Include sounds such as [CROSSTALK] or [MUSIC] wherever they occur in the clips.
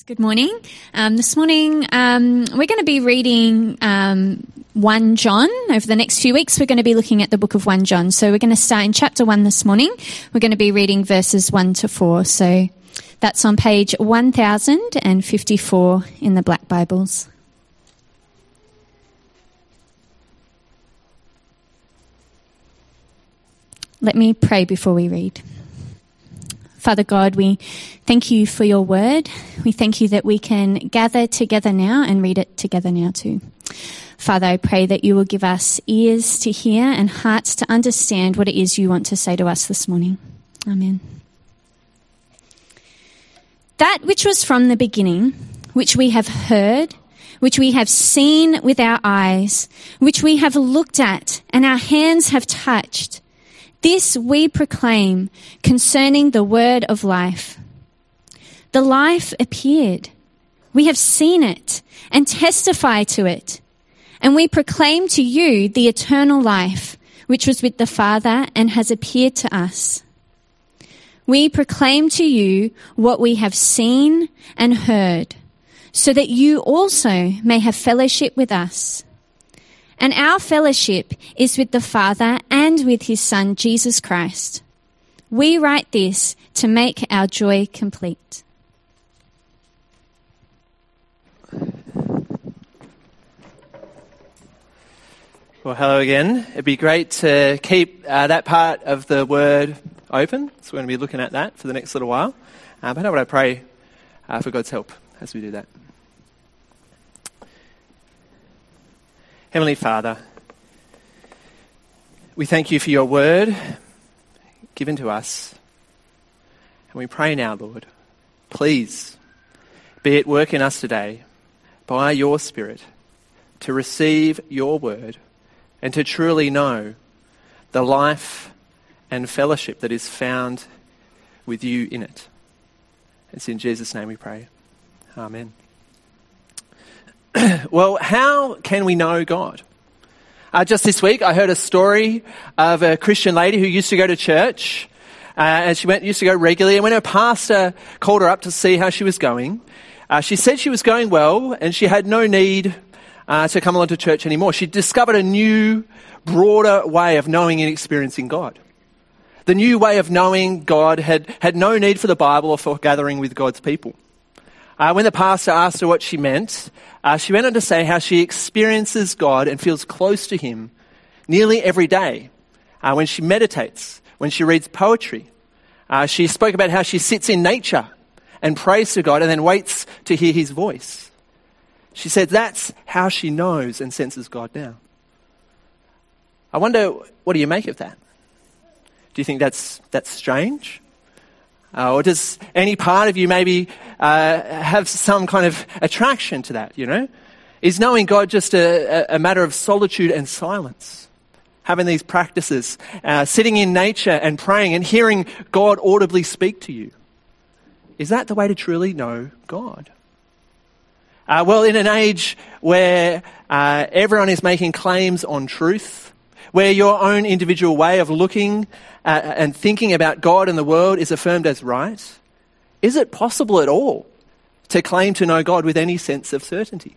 Good morning. Um, this morning, um, we're going to be reading um, 1 John. Over the next few weeks, we're going to be looking at the book of 1 John. So we're going to start in chapter 1 this morning. We're going to be reading verses 1 to 4. So that's on page 1054 in the Black Bibles. Let me pray before we read. Father God, we thank you for your word. We thank you that we can gather together now and read it together now too. Father, I pray that you will give us ears to hear and hearts to understand what it is you want to say to us this morning. Amen. That which was from the beginning, which we have heard, which we have seen with our eyes, which we have looked at and our hands have touched, this we proclaim concerning the word of life. The life appeared. We have seen it and testify to it. And we proclaim to you the eternal life, which was with the Father and has appeared to us. We proclaim to you what we have seen and heard, so that you also may have fellowship with us. And our fellowship is with the Father and with his Son, Jesus Christ. We write this to make our joy complete. Well, hello again. It'd be great to keep uh, that part of the word open. So we're going to be looking at that for the next little while. Uh, but I would I pray uh, for God's help as we do that? Heavenly Father, we thank you for your word given to us. And we pray now, Lord, please be at work in us today by your Spirit to receive your word and to truly know the life and fellowship that is found with you in it. It's in Jesus' name we pray. Amen. [CLEARS THROAT] well, how can we know God? Uh, just this week, I heard a story of a Christian lady who used to go to church, uh, and she went used to go regularly. And when her pastor called her up to see how she was going, uh, she said she was going well, and she had no need uh, to come along to church anymore. She discovered a new, broader way of knowing and experiencing God. The new way of knowing God had, had no need for the Bible or for gathering with God's people. Uh, when the pastor asked her what she meant, uh, she went on to say how she experiences God and feels close to Him nearly every day uh, when she meditates, when she reads poetry. Uh, she spoke about how she sits in nature and prays to God and then waits to hear His voice. She said that's how she knows and senses God now. I wonder, what do you make of that? Do you think that's, that's strange? Uh, or does any part of you maybe uh, have some kind of attraction to that, you know? Is knowing God just a, a matter of solitude and silence? Having these practices, uh, sitting in nature and praying and hearing God audibly speak to you. Is that the way to truly know God? Uh, well, in an age where uh, everyone is making claims on truth, where your own individual way of looking uh, and thinking about God and the world is affirmed as right, is it possible at all to claim to know God with any sense of certainty?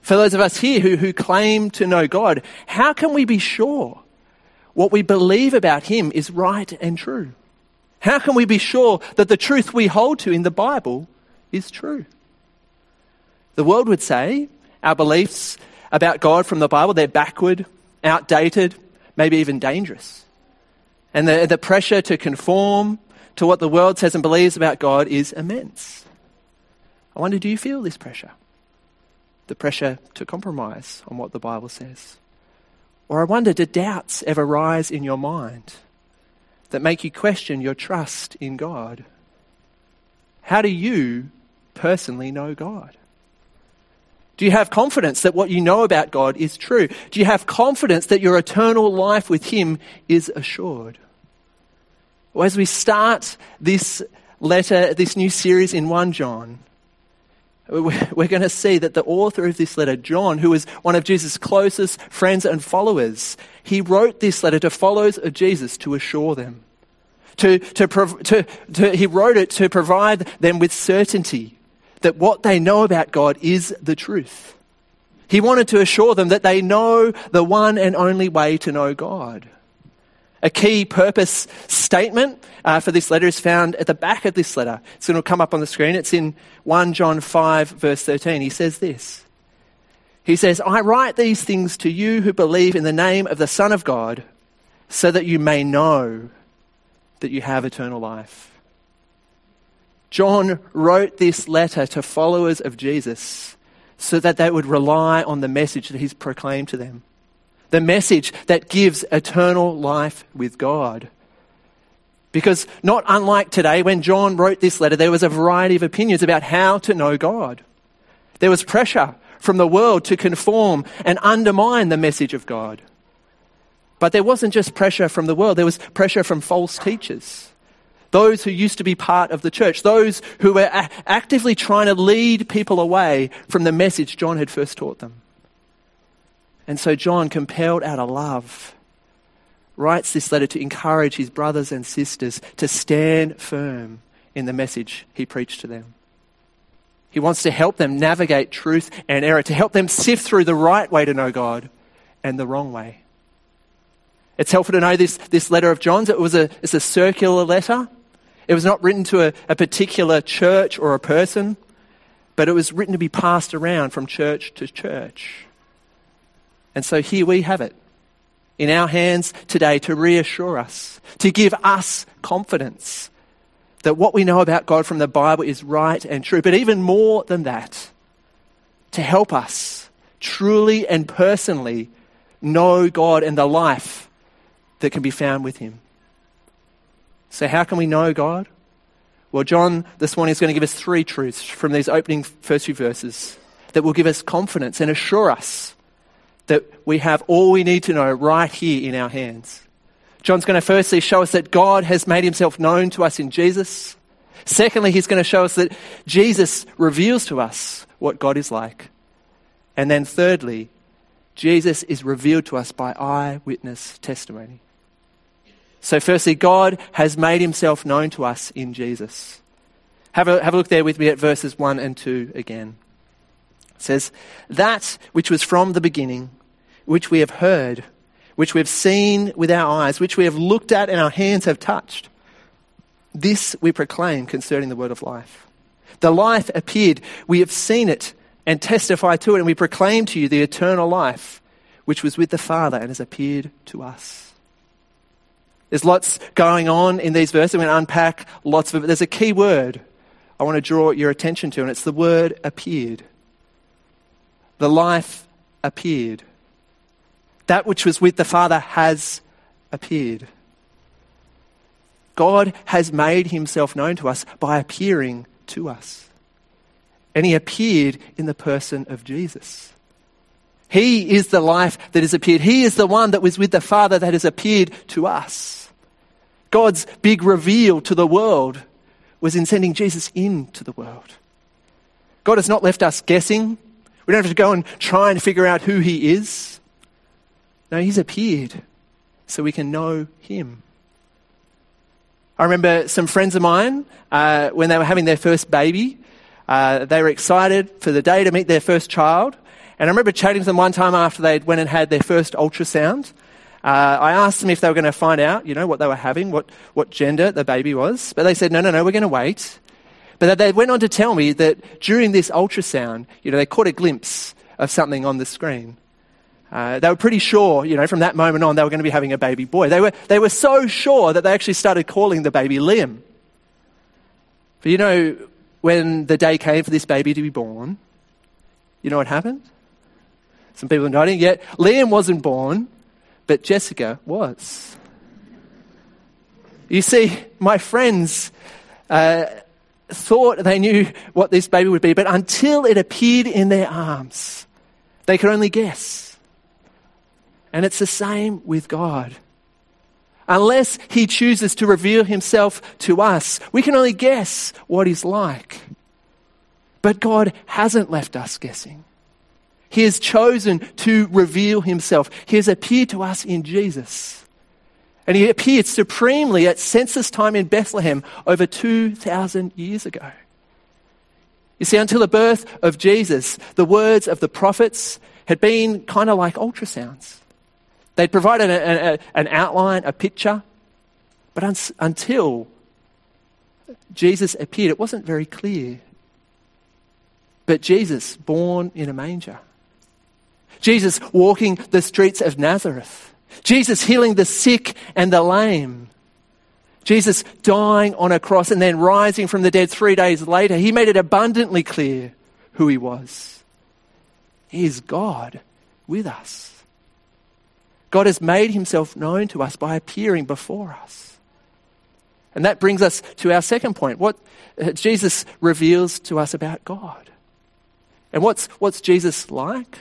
For those of us here who, who claim to know God, how can we be sure what we believe about Him is right and true? How can we be sure that the truth we hold to in the Bible is true? The world would say our beliefs about God from the Bible, they're backward, outdated, maybe even dangerous. And the, the pressure to conform to what the world says and believes about God is immense. I wonder, do you feel this pressure? The pressure to compromise on what the Bible says? Or I wonder, do doubts ever rise in your mind that make you question your trust in God? How do you personally know God? Do you have confidence that what you know about God is true? Do you have confidence that your eternal life with Him is assured? Well, as we start this letter, this new series in 1 John, we're going to see that the author of this letter, John, who was one of Jesus' closest friends and followers, he wrote this letter to followers of Jesus to assure them. To, to, to, to, he wrote it to provide them with certainty that what they know about God is the truth. He wanted to assure them that they know the one and only way to know God. A key purpose statement uh, for this letter is found at the back of this letter. It's going to come up on the screen. It's in 1 John 5, verse 13. He says this He says, I write these things to you who believe in the name of the Son of God, so that you may know that you have eternal life. John wrote this letter to followers of Jesus so that they would rely on the message that he's proclaimed to them. The message that gives eternal life with God. Because, not unlike today, when John wrote this letter, there was a variety of opinions about how to know God. There was pressure from the world to conform and undermine the message of God. But there wasn't just pressure from the world, there was pressure from false teachers those who used to be part of the church, those who were a- actively trying to lead people away from the message John had first taught them. And so John, compelled out of love, writes this letter to encourage his brothers and sisters to stand firm in the message he preached to them. He wants to help them navigate truth and error, to help them sift through the right way to know God and the wrong way. It's helpful to know this, this letter of John's. It was a, it's a circular letter. It was not written to a, a particular church or a person, but it was written to be passed around from church to church. And so here we have it in our hands today to reassure us, to give us confidence that what we know about God from the Bible is right and true. But even more than that, to help us truly and personally know God and the life that can be found with Him. So, how can we know God? Well, John this morning is going to give us three truths from these opening first few verses that will give us confidence and assure us that we have all we need to know right here in our hands. John's going to firstly show us that God has made himself known to us in Jesus. Secondly, he's going to show us that Jesus reveals to us what God is like. And then thirdly, Jesus is revealed to us by eyewitness testimony. So, firstly, God has made himself known to us in Jesus. Have a, have a look there with me at verses 1 and 2 again. It says, That which was from the beginning, which we have heard, which we have seen with our eyes, which we have looked at and our hands have touched, this we proclaim concerning the word of life. The life appeared, we have seen it and testify to it, and we proclaim to you the eternal life which was with the Father and has appeared to us. There's lots going on in these verses. I'm going to unpack lots of it. There's a key word I want to draw your attention to, and it's the word appeared. The life appeared. That which was with the Father has appeared. God has made himself known to us by appearing to us. And he appeared in the person of Jesus. He is the life that has appeared. He is the one that was with the Father that has appeared to us. God's big reveal to the world was in sending Jesus into the world. God has not left us guessing. We don't have to go and try and figure out who He is. No, He's appeared so we can know Him. I remember some friends of mine, uh, when they were having their first baby, uh, they were excited for the day to meet their first child. And I remember chatting to them one time after they'd went and had their first ultrasound. Uh, I asked them if they were going to find out, you know, what they were having, what, what gender the baby was. But they said, no, no, no, we're going to wait. But they went on to tell me that during this ultrasound, you know, they caught a glimpse of something on the screen. Uh, they were pretty sure, you know, from that moment on, they were going to be having a baby boy. They were, they were so sure that they actually started calling the baby Liam. But you know, when the day came for this baby to be born, you know what happened? Some people are nodding. Yet Liam wasn't born but Jessica was. You see, my friends uh, thought they knew what this baby would be, but until it appeared in their arms, they could only guess. And it's the same with God. Unless He chooses to reveal Himself to us, we can only guess what He's like. But God hasn't left us guessing. He has chosen to reveal himself. He has appeared to us in Jesus. And he appeared supremely at census time in Bethlehem over 2,000 years ago. You see, until the birth of Jesus, the words of the prophets had been kind of like ultrasounds. They'd provided a, a, an outline, a picture, but un- until Jesus appeared, it wasn't very clear. But Jesus, born in a manger, Jesus walking the streets of Nazareth, Jesus healing the sick and the lame, Jesus dying on a cross and then rising from the dead three days later, he made it abundantly clear who he was. He is God with us. God has made himself known to us by appearing before us. And that brings us to our second point what uh, Jesus reveals to us about God. And what's, what's Jesus like?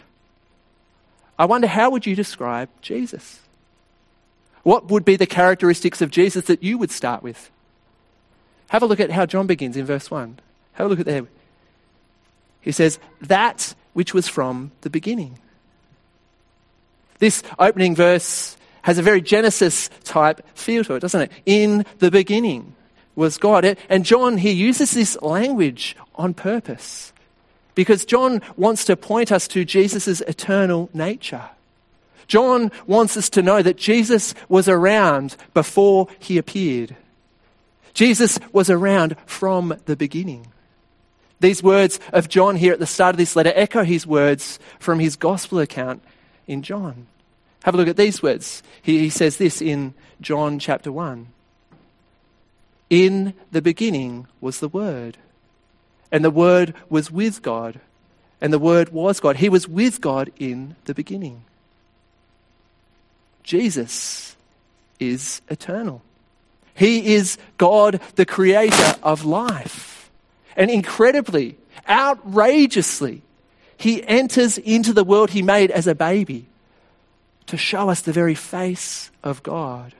I wonder how would you describe Jesus? What would be the characteristics of Jesus that you would start with? Have a look at how John begins in verse 1. Have a look at there. He says, That which was from the beginning. This opening verse has a very Genesis type feel to it, doesn't it? In the beginning was God. And John, he uses this language on purpose because John wants to point us to Jesus' eternal nature. John wants us to know that Jesus was around before he appeared. Jesus was around from the beginning. These words of John here at the start of this letter echo his words from his gospel account in John. Have a look at these words. He, he says this in John chapter 1. In the beginning was the Word, and the Word was with God, and the Word was God. He was with God in the beginning. Jesus is eternal. He is God, the creator of life. And incredibly, outrageously, he enters into the world he made as a baby to show us the very face of God.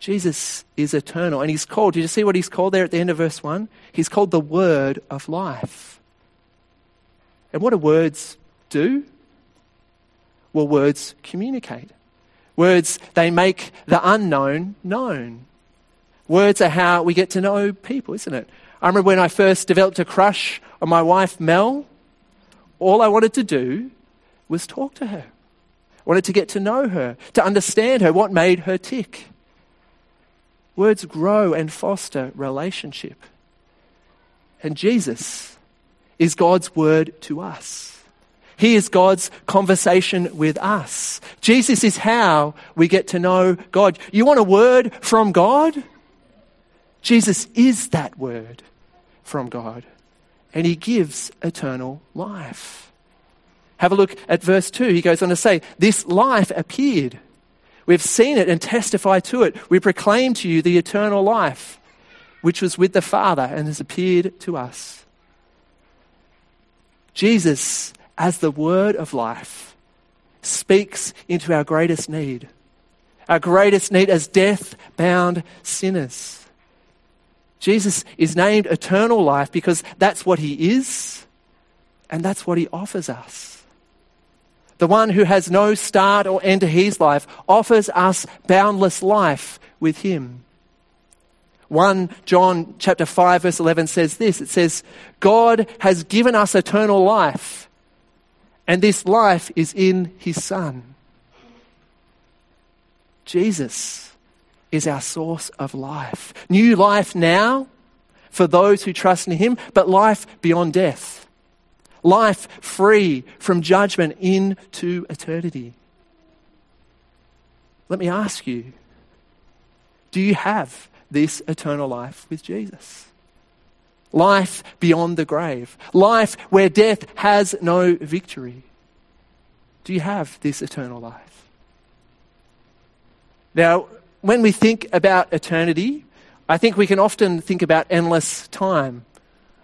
Jesus is eternal and he's called. Did you see what he's called there at the end of verse 1? He's called the Word of life. And what do words do? Well, words communicate. Words, they make the unknown known. Words are how we get to know people, isn't it? I remember when I first developed a crush on my wife, Mel, all I wanted to do was talk to her. I wanted to get to know her, to understand her, what made her tick. Words grow and foster relationship. And Jesus is God's word to us. He is God's conversation with us. Jesus is how we get to know God. You want a word from God? Jesus is that word from God, and He gives eternal life. Have a look at verse 2. He goes on to say, This life appeared. We've seen it and testified to it. We proclaim to you the eternal life, which was with the Father and has appeared to us. Jesus as the word of life speaks into our greatest need, our greatest need as death bound sinners. Jesus is named eternal life because that's what he is and that's what he offers us. The one who has no start or end to his life offers us boundless life with him. 1 John chapter 5 verse 11 says this. It says, God has given us eternal life and this life is in his Son. Jesus is our source of life. New life now for those who trust in him, but life beyond death. Life free from judgment into eternity. Let me ask you do you have this eternal life with Jesus? life beyond the grave, life where death has no victory. Do you have this eternal life? Now, when we think about eternity, I think we can often think about endless time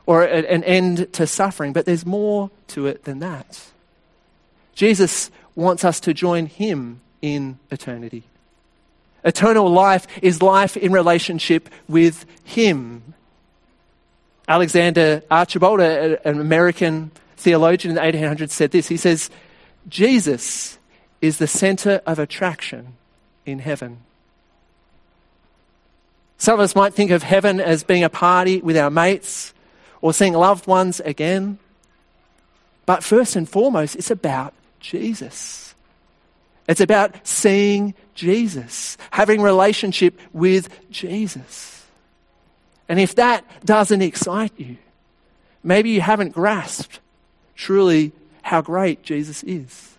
or an end to suffering, but there's more to it than that. Jesus wants us to join him in eternity. Eternal life is life in relationship with him. Alexander Archibald, an American theologian in the 1800s, said this. He says, Jesus is the center of attraction in heaven. Some of us might think of heaven as being a party with our mates or seeing loved ones again. But first and foremost, it's about Jesus. It's about seeing Jesus, having relationship with Jesus. And if that doesn't excite you, maybe you haven't grasped truly how great Jesus is.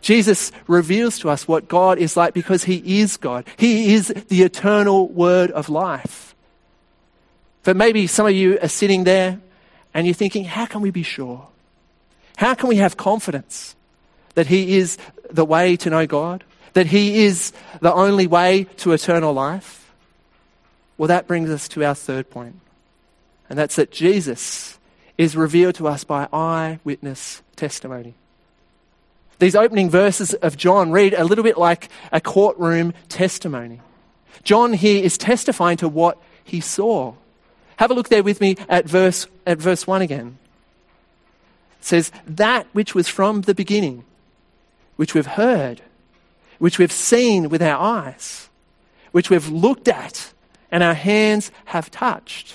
Jesus reveals to us what God is like because he is God. He is the eternal word of life. But maybe some of you are sitting there and you're thinking, how can we be sure? How can we have confidence that he is the way to know God? That he is the only way to eternal life? Well, that brings us to our third point, and that's that Jesus is revealed to us by eyewitness testimony. These opening verses of John read a little bit like a courtroom testimony. John here is testifying to what he saw. Have a look there with me at verse, at verse 1 again. It says, That which was from the beginning, which we've heard, which we've seen with our eyes, which we've looked at, and our hands have touched.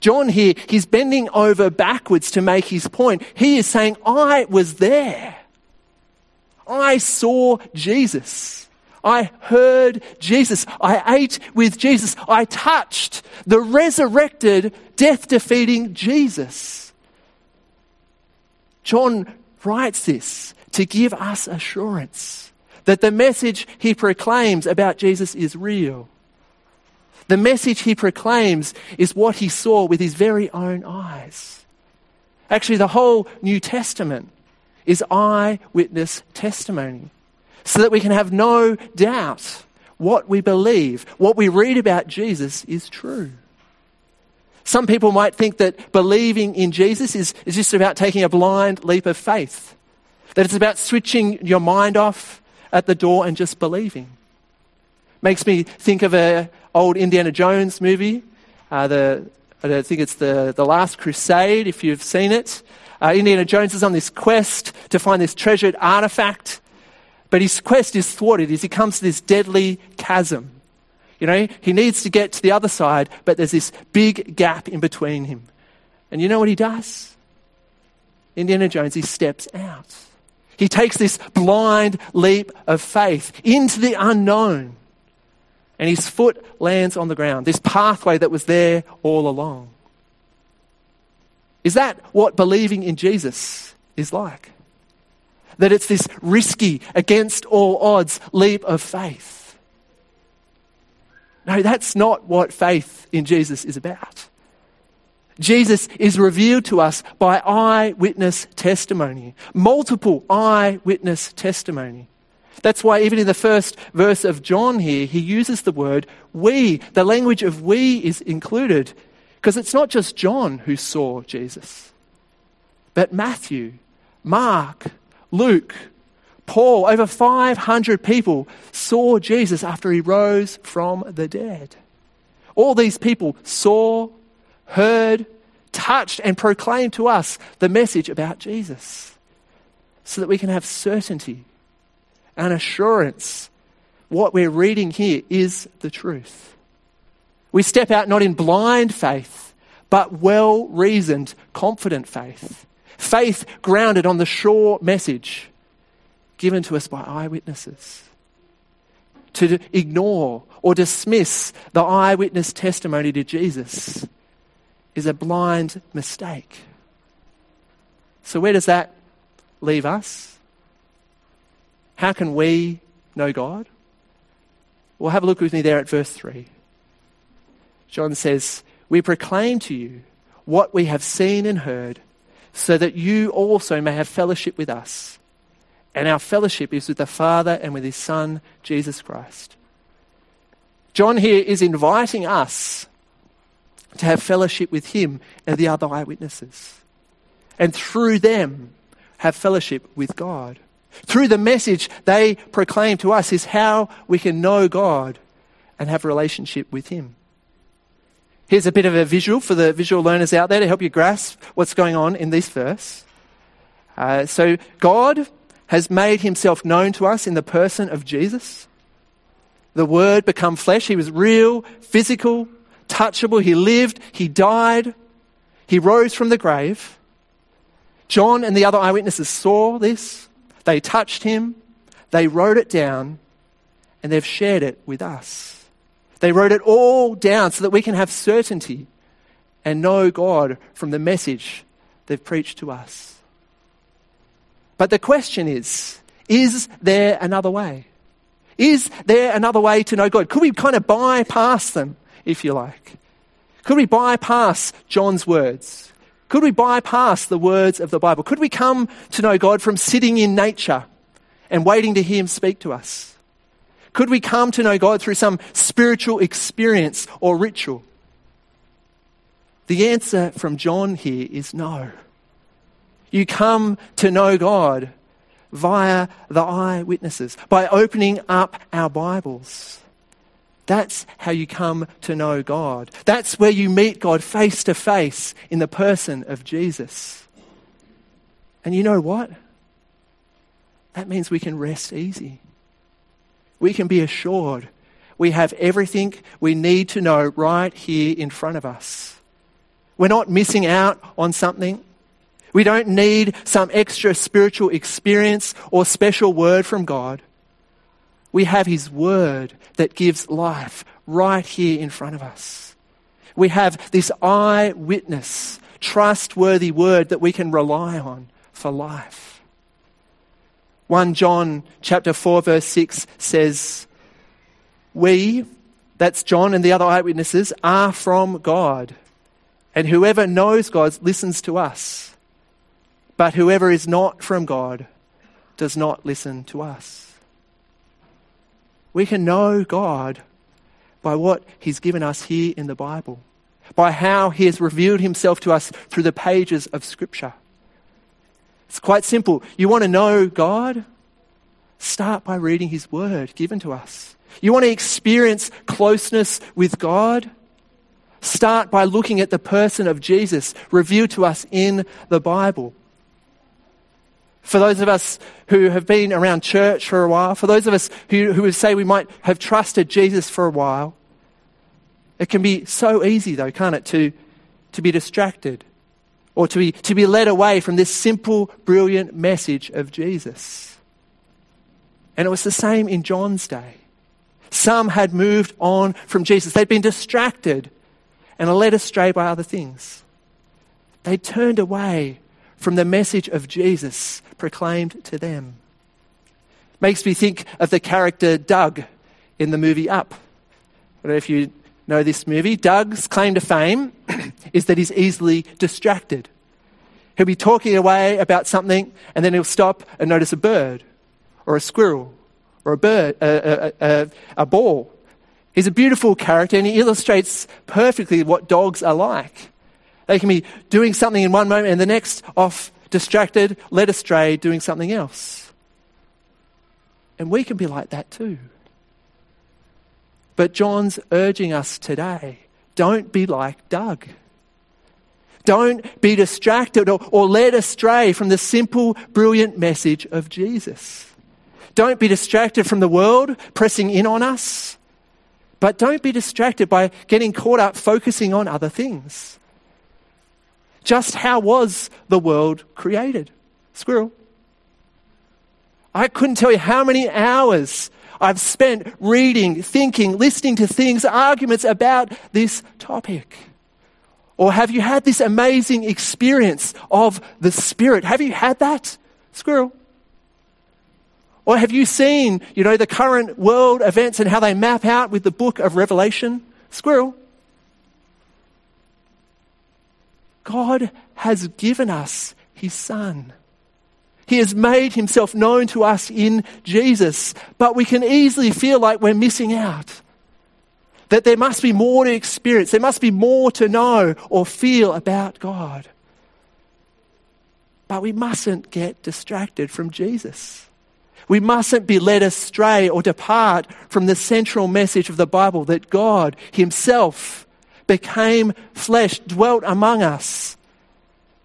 John here, he's bending over backwards to make his point. He is saying, I was there. I saw Jesus. I heard Jesus. I ate with Jesus. I touched the resurrected, death defeating Jesus. John writes this to give us assurance that the message he proclaims about Jesus is real. The message he proclaims is what he saw with his very own eyes. Actually, the whole New Testament is eyewitness testimony so that we can have no doubt what we believe, what we read about Jesus is true. Some people might think that believing in Jesus is, is just about taking a blind leap of faith, that it's about switching your mind off at the door and just believing. Makes me think of an old Indiana Jones movie. Uh, the, I think it's the, the Last Crusade, if you've seen it. Uh, Indiana Jones is on this quest to find this treasured artifact, but his quest is thwarted as he comes to this deadly chasm. You know, he needs to get to the other side, but there's this big gap in between him. And you know what he does? Indiana Jones, he steps out. He takes this blind leap of faith into the unknown. And his foot lands on the ground, this pathway that was there all along. Is that what believing in Jesus is like? That it's this risky, against all odds leap of faith. No, that's not what faith in Jesus is about. Jesus is revealed to us by eyewitness testimony, multiple eyewitness testimony. That's why, even in the first verse of John here, he uses the word we. The language of we is included because it's not just John who saw Jesus, but Matthew, Mark, Luke, Paul, over 500 people saw Jesus after he rose from the dead. All these people saw, heard, touched, and proclaimed to us the message about Jesus so that we can have certainty and assurance what we're reading here is the truth. We step out not in blind faith, but well reasoned, confident faith. Faith grounded on the sure message given to us by eyewitnesses. To ignore or dismiss the eyewitness testimony to Jesus is a blind mistake. So, where does that leave us? How can we know God? Well, have a look with me there at verse 3. John says, We proclaim to you what we have seen and heard, so that you also may have fellowship with us. And our fellowship is with the Father and with his Son, Jesus Christ. John here is inviting us to have fellowship with him and the other eyewitnesses. And through them, have fellowship with God. Through the message they proclaim to us is how we can know God and have relationship with him. Here's a bit of a visual for the visual learners out there to help you grasp what's going on in this verse. Uh, so, God has made himself known to us in the person of Jesus. The Word become flesh. He was real, physical, touchable. He lived, he died, he rose from the grave. John and the other eyewitnesses saw this. They touched him. They wrote it down and they've shared it with us. They wrote it all down so that we can have certainty and know God from the message they've preached to us. But the question is is there another way? Is there another way to know God? Could we kind of bypass them, if you like? Could we bypass John's words? Could we bypass the words of the Bible? Could we come to know God from sitting in nature and waiting to hear Him speak to us? Could we come to know God through some spiritual experience or ritual? The answer from John here is no. You come to know God via the eyewitnesses, by opening up our Bibles. That's how you come to know God. That's where you meet God face to face in the person of Jesus. And you know what? That means we can rest easy. We can be assured we have everything we need to know right here in front of us. We're not missing out on something. We don't need some extra spiritual experience or special word from God. We have His Word that gives life right here in front of us. We have this eyewitness, trustworthy word that we can rely on for life. 1 John chapter 4 verse 6 says, We, that's John and the other eyewitnesses, are from God. And whoever knows God listens to us. But whoever is not from God does not listen to us. We can know God by what He's given us here in the Bible, by how He has revealed Himself to us through the pages of Scripture. It's quite simple. You want to know God? Start by reading His Word given to us. You want to experience closeness with God? Start by looking at the person of Jesus revealed to us in the Bible. For those of us who have been around church for a while, for those of us who, who would say we might have trusted Jesus for a while, it can be so easy, though, can't it, to, to be distracted or to be, to be led away from this simple, brilliant message of Jesus. And it was the same in John's day. Some had moved on from Jesus, they'd been distracted and led astray by other things. They turned away from the message of Jesus proclaimed to them. Makes me think of the character Doug in the movie Up. I don't know if you know this movie. Doug's claim to fame [CLEARS THROAT] is that he's easily distracted. He'll be talking away about something and then he'll stop and notice a bird or a squirrel or a bird, a, a, a, a ball. He's a beautiful character and he illustrates perfectly what dogs are like. They can be doing something in one moment and the next off distracted, led astray, doing something else. And we can be like that too. But John's urging us today don't be like Doug. Don't be distracted or, or, led astray from the simple, brilliant message of Jesus. Don't be distracted from the world pressing in on us, but don't be distracted by getting caught up focusing on other things. Just how was the world created? Squirrel. I couldn't tell you how many hours I've spent reading, thinking, listening to things, arguments about this topic. Or have you had this amazing experience of the Spirit? Have you had that? Squirrel. Or have you seen, you know, the current world events and how they map out with the book of Revelation? Squirrel. God has given us his Son. He has made himself known to us in Jesus, but we can easily feel like we're missing out. That there must be more to experience, there must be more to know or feel about God. But we mustn't get distracted from Jesus. We mustn't be led astray or depart from the central message of the Bible that God Himself became flesh, dwelt among us,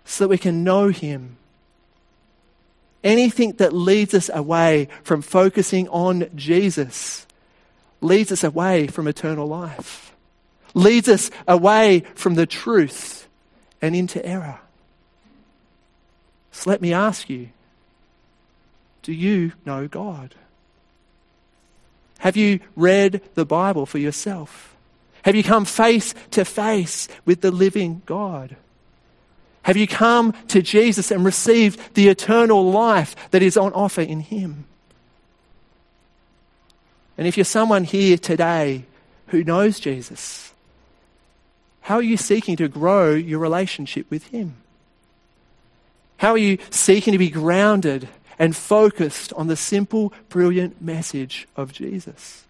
so that we can know him. Anything that leads us away from focusing on Jesus leads us away from eternal life, leads us away from the truth and into error. So let me ask you do you know God? Have you read the Bible for yourself? Have you come face to face with the living God? Have you come to Jesus and received the eternal life that is on offer in Him? And if you're someone here today who knows Jesus, how are you seeking to grow your relationship with Him? How are you seeking to be grounded and focused on the simple, brilliant message of Jesus?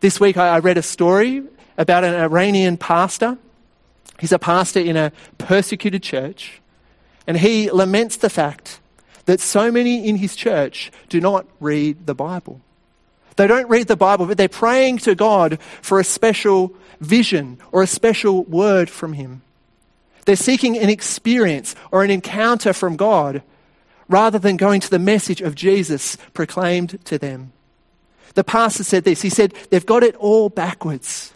This week I read a story about an Iranian pastor. He's a pastor in a persecuted church, and he laments the fact that so many in his church do not read the Bible. They don't read the Bible, but they're praying to God for a special vision or a special word from Him. They're seeking an experience or an encounter from God rather than going to the message of Jesus proclaimed to them. The pastor said this he said, They've got it all backwards.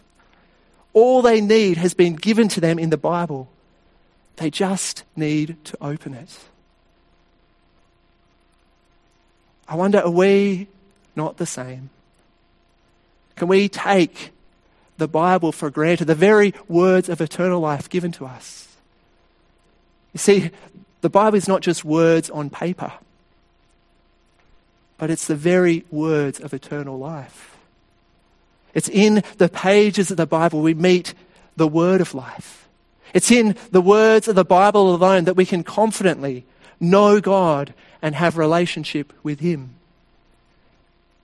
All they need has been given to them in the Bible. They just need to open it. I wonder, are we not the same? Can we take the Bible for granted, the very words of eternal life given to us? You see, the Bible is not just words on paper, but it's the very words of eternal life. It's in the pages of the Bible we meet the word of life. It's in the words of the Bible alone that we can confidently know God and have relationship with Him.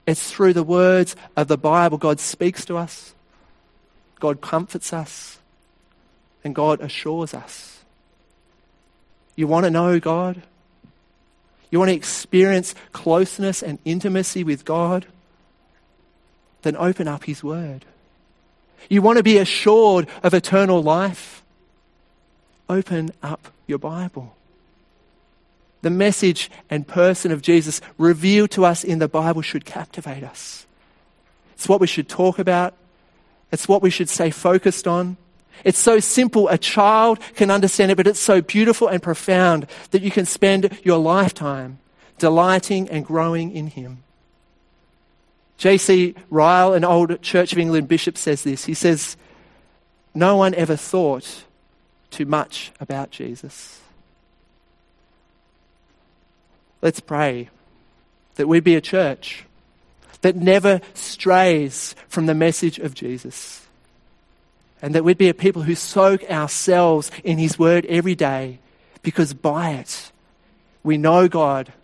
It's through the words of the Bible God speaks to us, God comforts us, and God assures us. You want to know God? You want to experience closeness and intimacy with God? Then open up His Word. You want to be assured of eternal life? Open up your Bible the message and person of Jesus revealed to us in the Bible should captivate us. It's what we should talk about. It's what we should stay focused on. It's so simple, a child can understand it, but it's so beautiful and profound that you can spend your lifetime delighting and growing in Him. J.C. Ryle, an old Church of England bishop, says this. He says, No one ever thought too much about Jesus. Let's pray that we'd be a church that never strays from the message of Jesus. And that we'd be a people who soak ourselves in His Word every day because by it we know God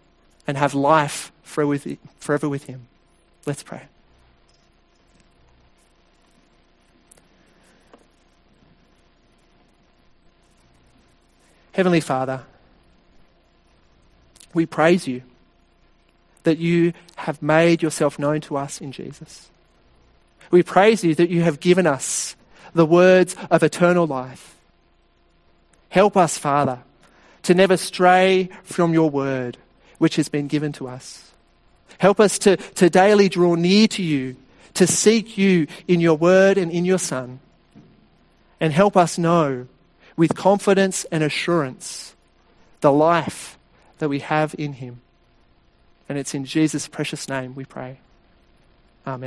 and have life forever with Him. Let's pray. Heavenly Father, we praise you that you have made yourself known to us in Jesus. We praise you that you have given us the words of eternal life. Help us, Father, to never stray from your word, which has been given to us. Help us to, to daily draw near to you, to seek you in your word and in your Son. And help us know with confidence and assurance the life that we have in him. And it's in Jesus' precious name we pray.